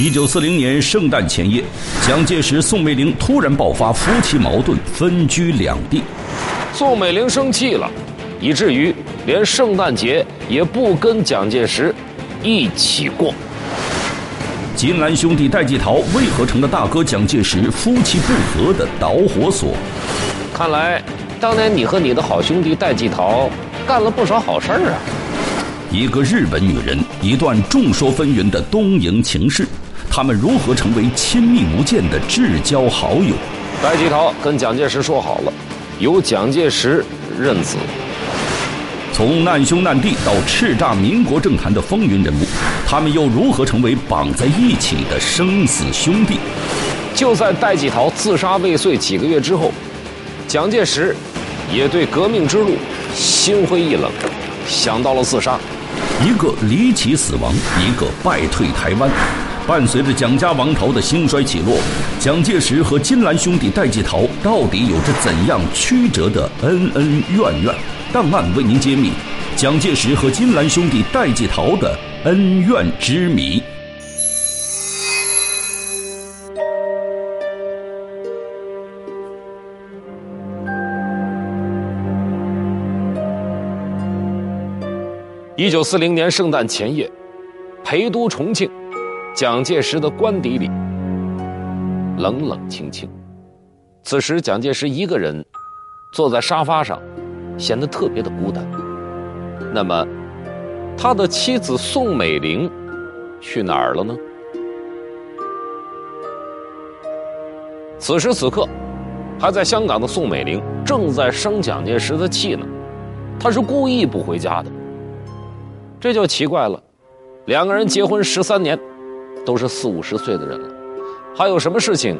一九四零年圣诞前夜，蒋介石、宋美龄突然爆发夫妻矛盾，分居两地。宋美龄生气了，以至于连圣诞节也不跟蒋介石一起过。金兰兄弟戴季陶为何成了大哥蒋介石夫妻不和的导火索？看来当年你和你的好兄弟戴季陶干了不少好事儿啊！一个日本女人，一段众说纷纭的东瀛情事。他们如何成为亲密无间的至交好友？戴季陶跟蒋介石说好了，由蒋介石认子。从难兄难弟到叱咤民国政坛的风云人物，他们又如何成为绑在一起的生死兄弟？就在戴季陶自杀未遂几个月之后，蒋介石也对革命之路心灰意冷，想到了自杀。一个离奇死亡，一个败退台湾。伴随着蒋家王朝的兴衰起落，蒋介石和金兰兄弟戴季陶到底有着怎样曲折的恩恩怨怨？档案为您揭秘蒋介石和金兰兄弟戴季陶的恩怨之谜。一九四零年圣诞前夜，陪都重庆。蒋介石的官邸里冷冷清清，此时蒋介石一个人坐在沙发上，显得特别的孤单。那么，他的妻子宋美龄去哪儿了呢？此时此刻，还在香港的宋美龄正在生蒋介石的气呢，他是故意不回家的。这就奇怪了，两个人结婚十三年。都是四五十岁的人了，还有什么事情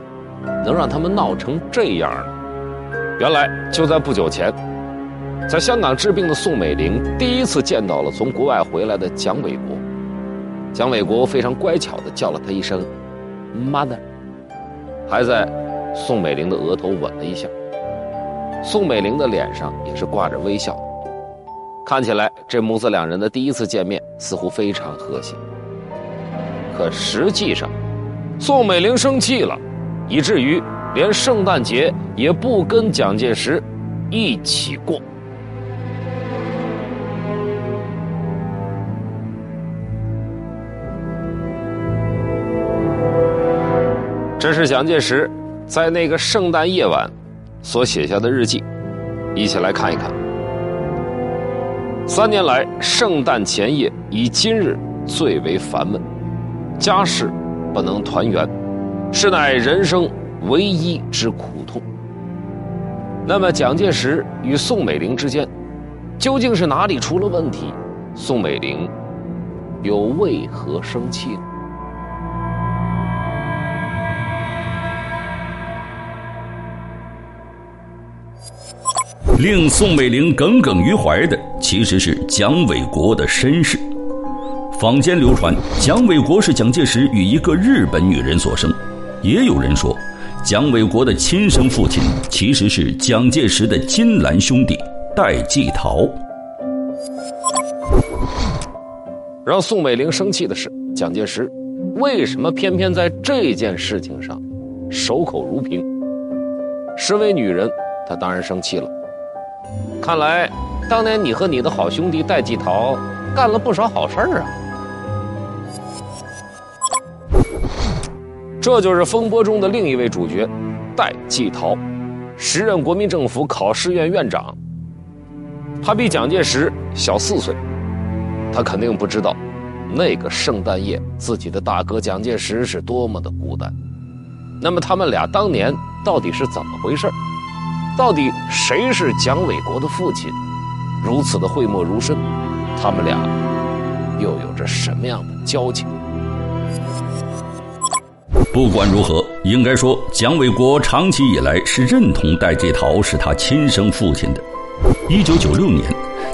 能让他们闹成这样呢？原来就在不久前，在香港治病的宋美龄第一次见到了从国外回来的蒋纬国。蒋纬国非常乖巧地叫了他一声 “mother”，还在宋美龄的额头吻了一下。宋美龄的脸上也是挂着微笑，看起来这母子两人的第一次见面似乎非常和谐。可实际上，宋美龄生气了，以至于连圣诞节也不跟蒋介石一起过。这是蒋介石在那个圣诞夜晚所写下的日记，一起来看一看。三年来，圣诞前夜以今日最为烦闷。家事不能团圆，实乃人生唯一之苦痛。那么，蒋介石与宋美龄之间究竟是哪里出了问题？宋美龄又为何生气呢？令宋美龄耿耿于怀的，其实是蒋纬国的身世。坊间流传，蒋纬国是蒋介石与一个日本女人所生。也有人说，蒋纬国的亲生父亲其实是蒋介石的金兰兄弟戴季陶。让宋美龄生气的是，蒋介石为什么偏偏在这件事情上守口如瓶？身为女人，她当然生气了。看来，当年你和你的好兄弟戴季陶干了不少好事儿啊。这就是风波中的另一位主角，戴季陶，时任国民政府考试院院长。他比蒋介石小四岁，他肯定不知道，那个圣诞夜自己的大哥蒋介石是多么的孤单。那么他们俩当年到底是怎么回事？到底谁是蒋纬国的父亲？如此的讳莫如深，他们俩又有着什么样的交情？不管如何，应该说蒋纬国长期以来是认同戴季陶是他亲生父亲的。一九九六年，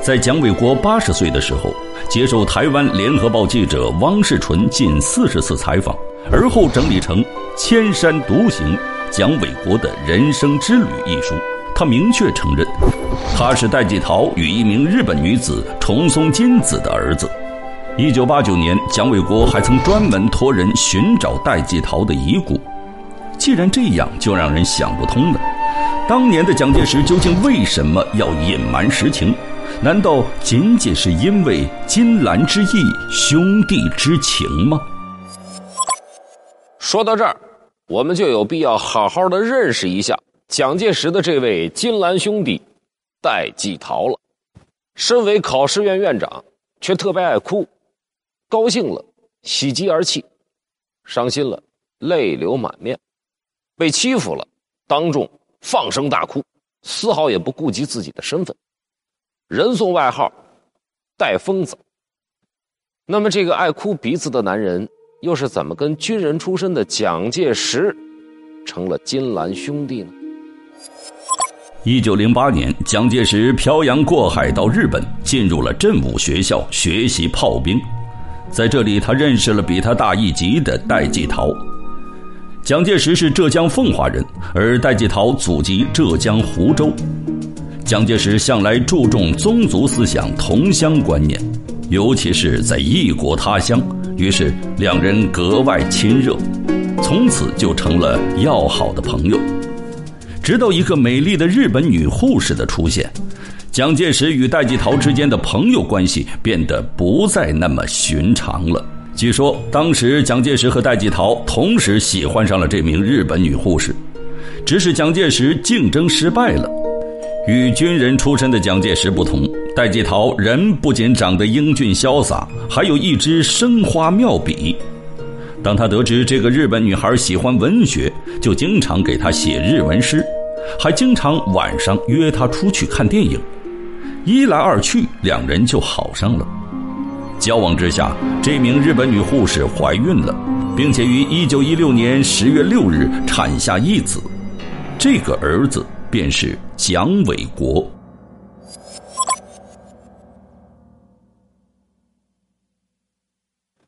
在蒋纬国八十岁的时候，接受台湾联合报记者汪世纯近四十次采访，而后整理成《千山独行：蒋纬国的人生之旅》一书，他明确承认，他是戴季陶与一名日本女子重松金子的儿子。一九八九年，蒋纬国还曾专门托人寻找戴季陶的遗骨。既然这样，就让人想不通了：当年的蒋介石究竟为什么要隐瞒实情？难道仅仅是因为金兰之义、兄弟之情吗？说到这儿，我们就有必要好好的认识一下蒋介石的这位金兰兄弟戴季陶了。身为考试院院长，却特别爱哭。高兴了，喜极而泣；伤心了，泪流满面；被欺负了，当众放声大哭，丝毫也不顾及自己的身份。人送外号“带疯子”。那么，这个爱哭鼻子的男人，又是怎么跟军人出身的蒋介石成了金兰兄弟呢？一九零八年，蒋介石漂洋过海到日本，进入了振武学校学习炮兵。在这里，他认识了比他大一级的戴季陶。蒋介石是浙江奉化人，而戴季陶祖籍浙江湖州。蒋介石向来注重宗族思想、同乡观念，尤其是在异国他乡，于是两人格外亲热，从此就成了要好的朋友。直到一个美丽的日本女护士的出现。蒋介石与戴季陶之间的朋友关系变得不再那么寻常了。据说当时蒋介石和戴季陶同时喜欢上了这名日本女护士，只是蒋介石竞争失败了。与军人出身的蒋介石不同，戴季陶人不仅长得英俊潇洒，还有一支生花妙笔。当他得知这个日本女孩喜欢文学，就经常给她写日文诗，还经常晚上约她出去看电影。一来二去，两人就好上了。交往之下，这名日本女护士怀孕了，并且于一九一六年十月六日产下一子，这个儿子便是蒋纬国。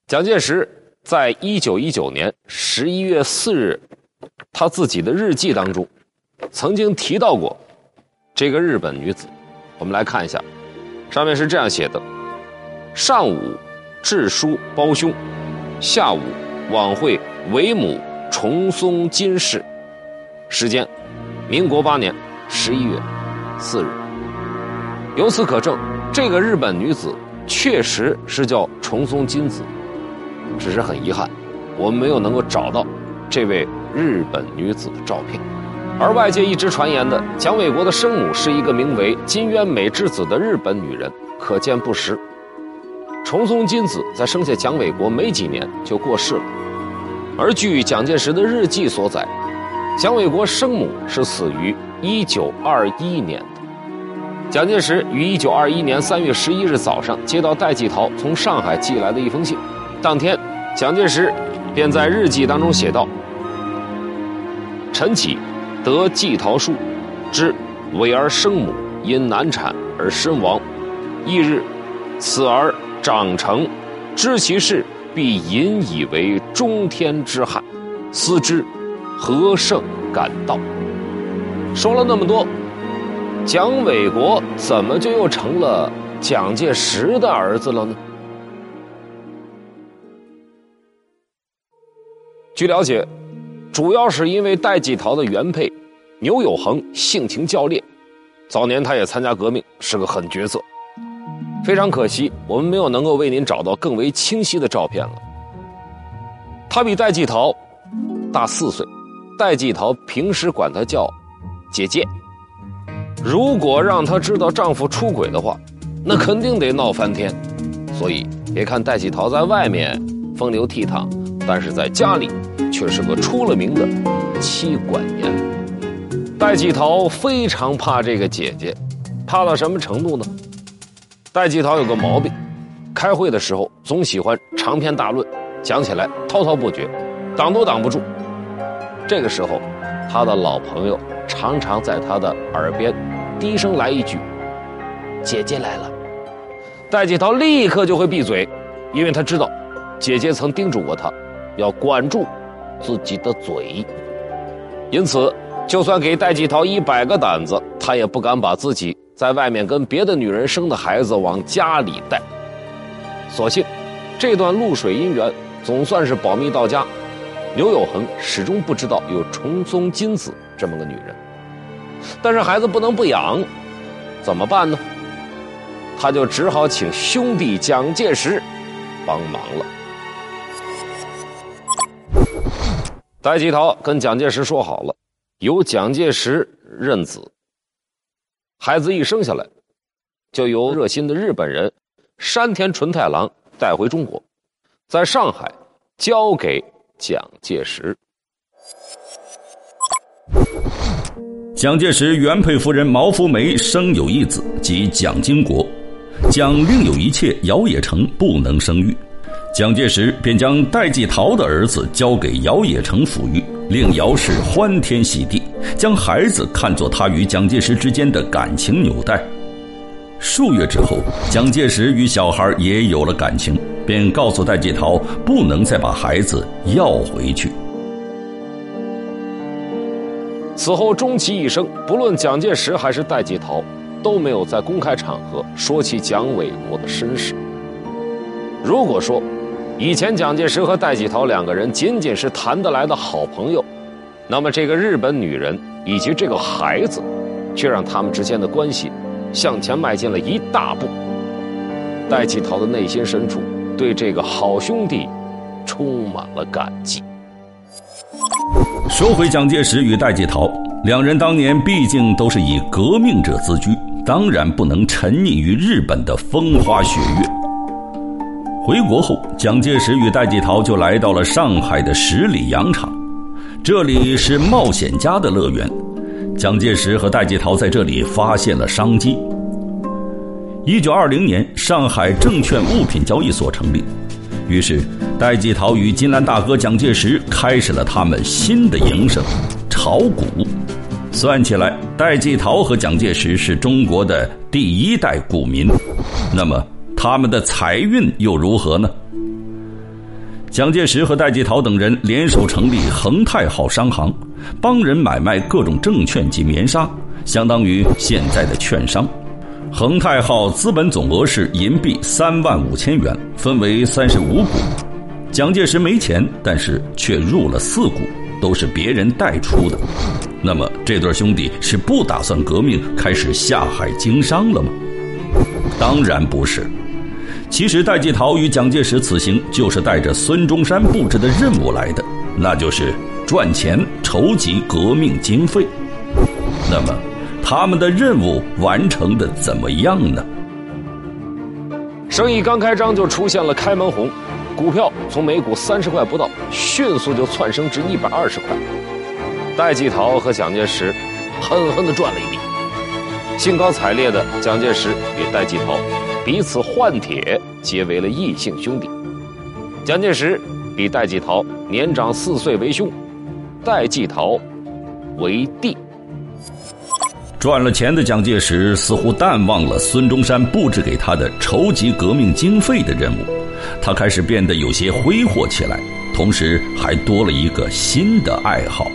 蒋介石在一九一九年十一月四日，他自己的日记当中，曾经提到过这个日本女子。我们来看一下，上面是这样写的：上午致书胞兄，下午晚会为母重松金氏。时间：民国八年十一月四日。由此可证，这个日本女子确实是叫重松金子，只是很遗憾，我们没有能够找到这位日本女子的照片。而外界一直传言的蒋纬国的生母是一个名为金渊美智子的日本女人，可见不实。重松金子在生下蒋纬国没几年就过世了，而据蒋介石的日记所载，蒋纬国生母是死于1921年的。蒋介石于1921年3月11日早上接到戴季陶从上海寄来的一封信，当天，蒋介石便在日记当中写道：“晨起。”得季陶书，知伟儿生母因难产而身亡。翌日，此儿长成，知其事，必引以为中天之害。思之，何胜感道？说了那么多，蒋纬国怎么就又成了蒋介石的儿子了呢？据了解。主要是因为戴季陶的原配牛有恒性情较烈，早年他也参加革命，是个狠角色。非常可惜，我们没有能够为您找到更为清晰的照片了。他比戴季陶大四岁，戴季陶平时管他叫姐姐。如果让她知道丈夫出轨的话，那肯定得闹翻天。所以，别看戴季陶在外面风流倜傥，但是在家里。却是个出了名的妻管严。戴季陶非常怕这个姐姐，怕到什么程度呢？戴季陶有个毛病，开会的时候总喜欢长篇大论，讲起来滔滔不绝，挡都挡不住。这个时候，他的老朋友常常在他的耳边低声来一句：“姐姐来了。”戴季陶立刻就会闭嘴，因为他知道，姐姐曾叮嘱过他，要管住。自己的嘴，因此，就算给戴季陶一百个胆子，他也不敢把自己在外面跟别的女人生的孩子往家里带。索性，这段露水姻缘总算是保密到家。刘有恒始终不知道有重宗金子这么个女人，但是孩子不能不养，怎么办呢？他就只好请兄弟蒋介石帮忙了。戴季陶跟蒋介石说好了，由蒋介石认子，孩子一生下来，就由热心的日本人山田纯太郎带回中国，在上海交给蒋介石。蒋介石原配夫人毛福梅生有一子，即蒋经国。蒋另有一妾姚冶成不能生育，蒋介石便将戴季陶的儿子交给姚冶成抚育，令姚氏欢天喜地，将孩子看作他与蒋介石之间的感情纽带。数月之后，蒋介石与小孩也有了感情，便告诉戴季陶不能再把孩子要回去。此后，终其一生，不论蒋介石还是戴季陶。都没有在公开场合说起蒋纬国的身世。如果说以前蒋介石和戴季陶两个人仅仅是谈得来的好朋友，那么这个日本女人以及这个孩子，却让他们之间的关系向前迈进了一大步。戴季陶的内心深处对这个好兄弟充满了感激。说回蒋介石与戴季陶，两人当年毕竟都是以革命者自居。当然不能沉溺于日本的风花雪月。回国后，蒋介石与戴季陶就来到了上海的十里洋场，这里是冒险家的乐园。蒋介石和戴季陶在这里发现了商机。一九二零年，上海证券物品交易所成立，于是戴季陶与金兰大哥蒋介石开始了他们新的营生——炒股。算起来，戴季陶和蒋介石是中国的第一代股民，那么他们的财运又如何呢？蒋介石和戴季陶等人联手成立恒泰号商行，帮人买卖各种证券及棉纱，相当于现在的券商。恒泰号资本总额是银币三万五千元，分为三十五股。蒋介石没钱，但是却入了四股。都是别人带出的，那么这对兄弟是不打算革命，开始下海经商了吗？当然不是。其实戴季陶与蒋介石此行就是带着孙中山布置的任务来的，那就是赚钱筹集革命经费。那么他们的任务完成的怎么样呢？生意刚开张就出现了开门红。股票从每股三十块不到，迅速就窜升至一百二十块。戴季陶和蒋介石狠狠地赚了一笔。兴高采烈的蒋介石与戴季陶彼此换帖，结为了异姓兄弟。蒋介石比戴季陶年长四岁为兄，戴季陶为弟。赚了钱的蒋介石似乎淡忘了孙中山布置给他的筹集革命经费的任务。他开始变得有些挥霍起来，同时还多了一个新的爱好。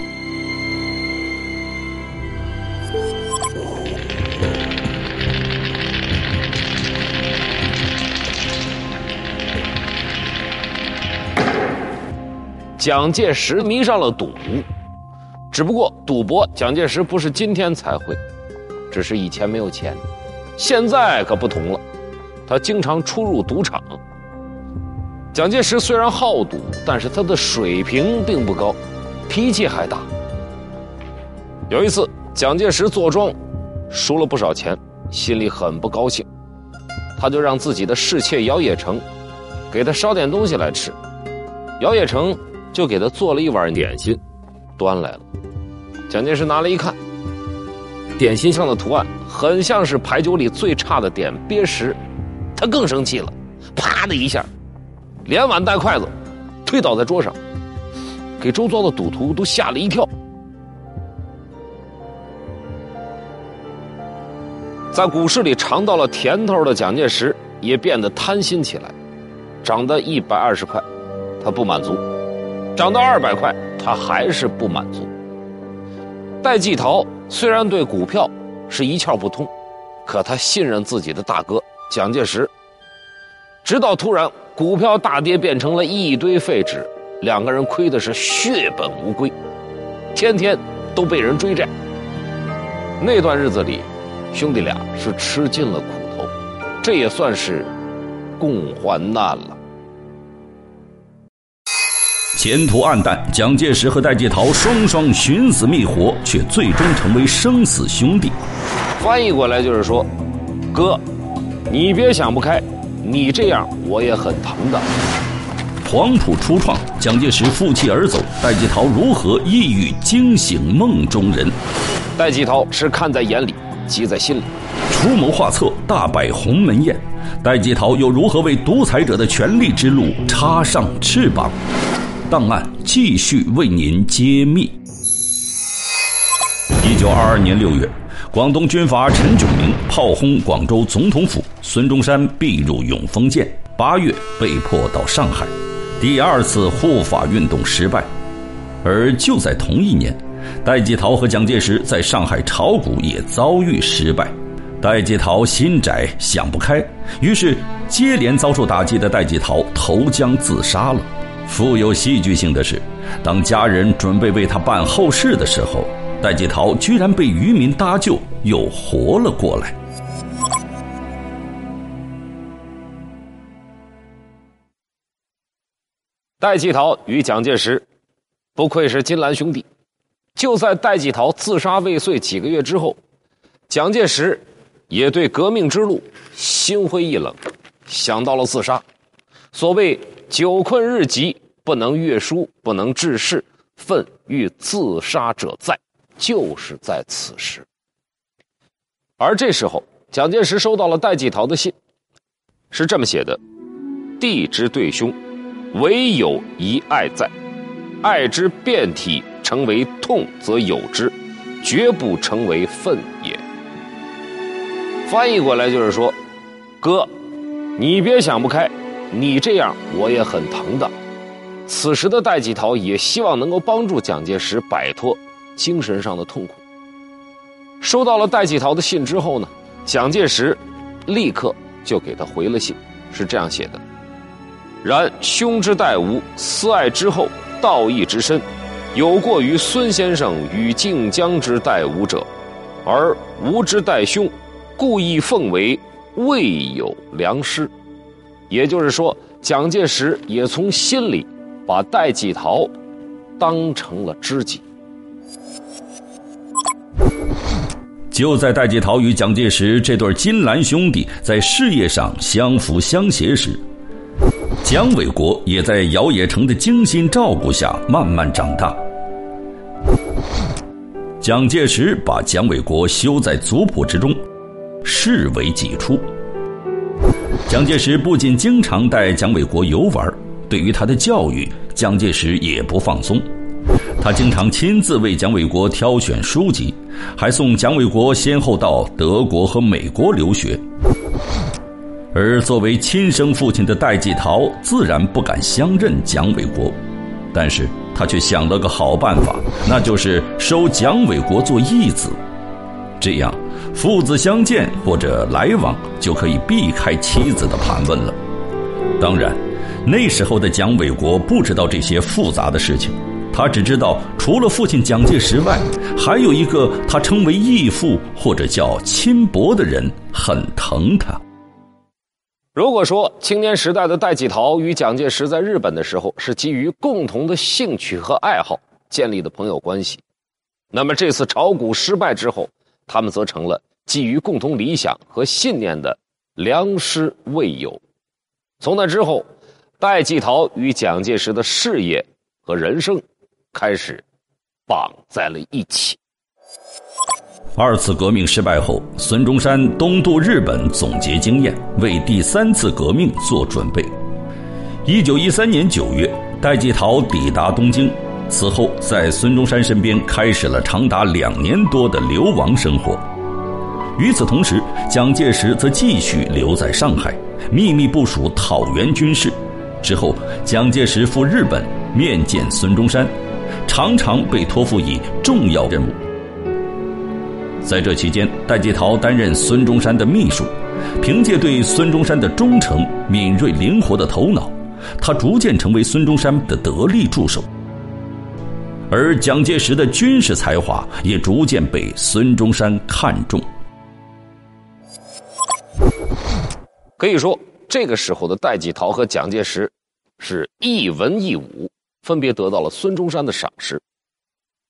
蒋介石迷上了赌，只不过赌博，蒋介石不是今天才会，只是以前没有钱，现在可不同了，他经常出入赌场。蒋介石虽然好赌，但是他的水平并不高，脾气还大。有一次，蒋介石坐庄，输了不少钱，心里很不高兴，他就让自己的侍妾姚冶成给他烧点东西来吃。姚冶成就给他做了一碗点心，端来了。蒋介石拿来一看，点心上的图案很像是牌九里最差的点鳖石，他更生气了，啪的一下。连碗带筷子推倒在桌上，给周遭的赌徒都吓了一跳。在股市里尝到了甜头的蒋介石也变得贪心起来，涨到一百二十块，他不满足；涨到二百块，他还是不满足。戴季陶虽然对股票是一窍不通，可他信任自己的大哥蒋介石。直到突然股票大跌，变成了一堆废纸，两个人亏的是血本无归，天天都被人追债。那段日子里，兄弟俩是吃尽了苦头，这也算是共患难了。前途暗淡，蒋介石和戴季陶双双寻死觅活，却最终成为生死兄弟。翻译过来就是说，哥，你别想不开，你这样我也很疼的。黄埔初创，蒋介石负气而走，戴季陶如何一语惊醒梦中人？戴季陶是看在眼里，急在心里，出谋划策，大摆鸿门宴。戴季陶又如何为独裁者的权力之路插上翅膀？档案继续为您揭秘。一九二二年六月。广东军阀陈炯明炮轰广州总统府，孙中山避入永丰舰，八月被迫到上海。第二次护法运动失败，而就在同一年，戴季陶和蒋介石在上海炒股也遭遇失败。戴季陶心窄想不开，于是接连遭受打击的戴季陶投江自杀了。富有戏剧性的是，当家人准备为他办后事的时候。戴季陶居然被渔民搭救，又活了过来。戴季陶与蒋介石不愧是金兰兄弟。就在戴季陶自杀未遂几个月之后，蒋介石也对革命之路心灰意冷，想到了自杀。所谓“久困日急，不能阅书，不能治事，愤欲自杀者在”。就是在此时，而这时候，蒋介石收到了戴季陶的信，是这么写的：“弟之对兄，唯有一爱在，爱之遍体成为痛，则有之，绝不成为愤也。”翻译过来就是说：“哥，你别想不开，你这样我也很疼的。”此时的戴季陶也希望能够帮助蒋介石摆脱。精神上的痛苦。收到了戴季陶的信之后呢，蒋介石立刻就给他回了信，是这样写的：“然兄之待吾思爱之厚，道义之深，有过于孙先生与靖江之待吾者，而吾之待兄，故意奉为未有良师。”也就是说，蒋介石也从心里把戴季陶当成了知己。就在戴季陶与蒋介石这对金兰兄弟在事业上相扶相携时，蒋纬国也在姚冶诚的精心照顾下慢慢长大。蒋介石把蒋纬国修在族谱之中，视为己出。蒋介石不仅经常带蒋纬国游玩，对于他的教育，蒋介石也不放松。他经常亲自为蒋纬国挑选书籍，还送蒋纬国先后到德国和美国留学。而作为亲生父亲的戴季陶自然不敢相认蒋纬国，但是他却想了个好办法，那就是收蒋纬国做义子，这样父子相见或者来往就可以避开妻子的盘问了。当然，那时候的蒋纬国不知道这些复杂的事情。他只知道，除了父亲蒋介石外，还有一个他称为义父或者叫亲伯的人很疼他。如果说青年时代的戴季陶与蒋介石在日本的时候是基于共同的兴趣和爱好建立的朋友关系，那么这次炒股失败之后，他们则成了基于共同理想和信念的良师未友。从那之后，戴季陶与蒋介石的事业和人生。开始绑在了一起。二次革命失败后，孙中山东渡日本总结经验，为第三次革命做准备。一九一三年九月，戴季陶抵达东京，此后在孙中山身边开始了长达两年多的流亡生活。与此同时，蒋介石则继续留在上海，秘密部署讨袁军事。之后，蒋介石赴日本面见孙中山。常常被托付以重要任务。在这期间，戴季陶担任孙中山的秘书，凭借对孙中山的忠诚、敏锐灵活的头脑，他逐渐成为孙中山的得力助手。而蒋介石的军事才华也逐渐被孙中山看中。可以说，这个时候的戴季陶和蒋介石是一文一武，分别得到了孙中山的赏识。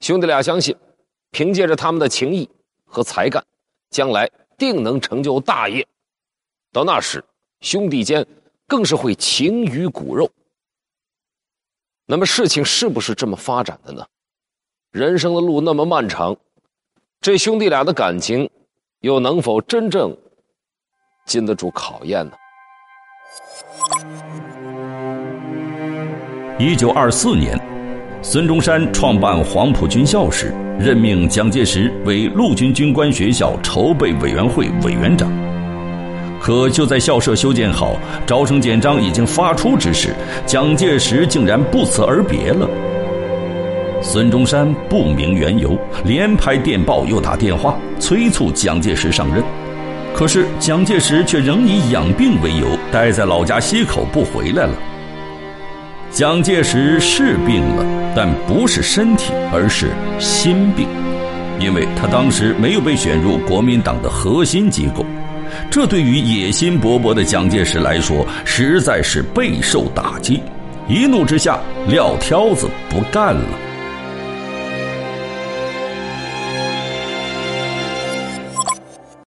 兄弟俩相信，凭借着他们的情谊和才干，将来定能成就大业。到那时，兄弟间更是会情于骨肉。那么，事情是不是这么发展的呢？人生的路那么漫长，这兄弟俩的感情又能否真正？经得住考验呢。一九二四年，孙中山创办黄埔军校时，任命蒋介石为陆军军官学校筹备委员会委员长。可就在校舍修建好、招生简章已经发出之时，蒋介石竟然不辞而别了。孙中山不明缘由，连拍电报又打电话催促蒋介石上任。可是蒋介石却仍以养病为由，待在老家溪口不回来了。蒋介石是病了，但不是身体，而是心病，因为他当时没有被选入国民党的核心机构，这对于野心勃勃的蒋介石来说，实在是备受打击。一怒之下，撂挑子不干了。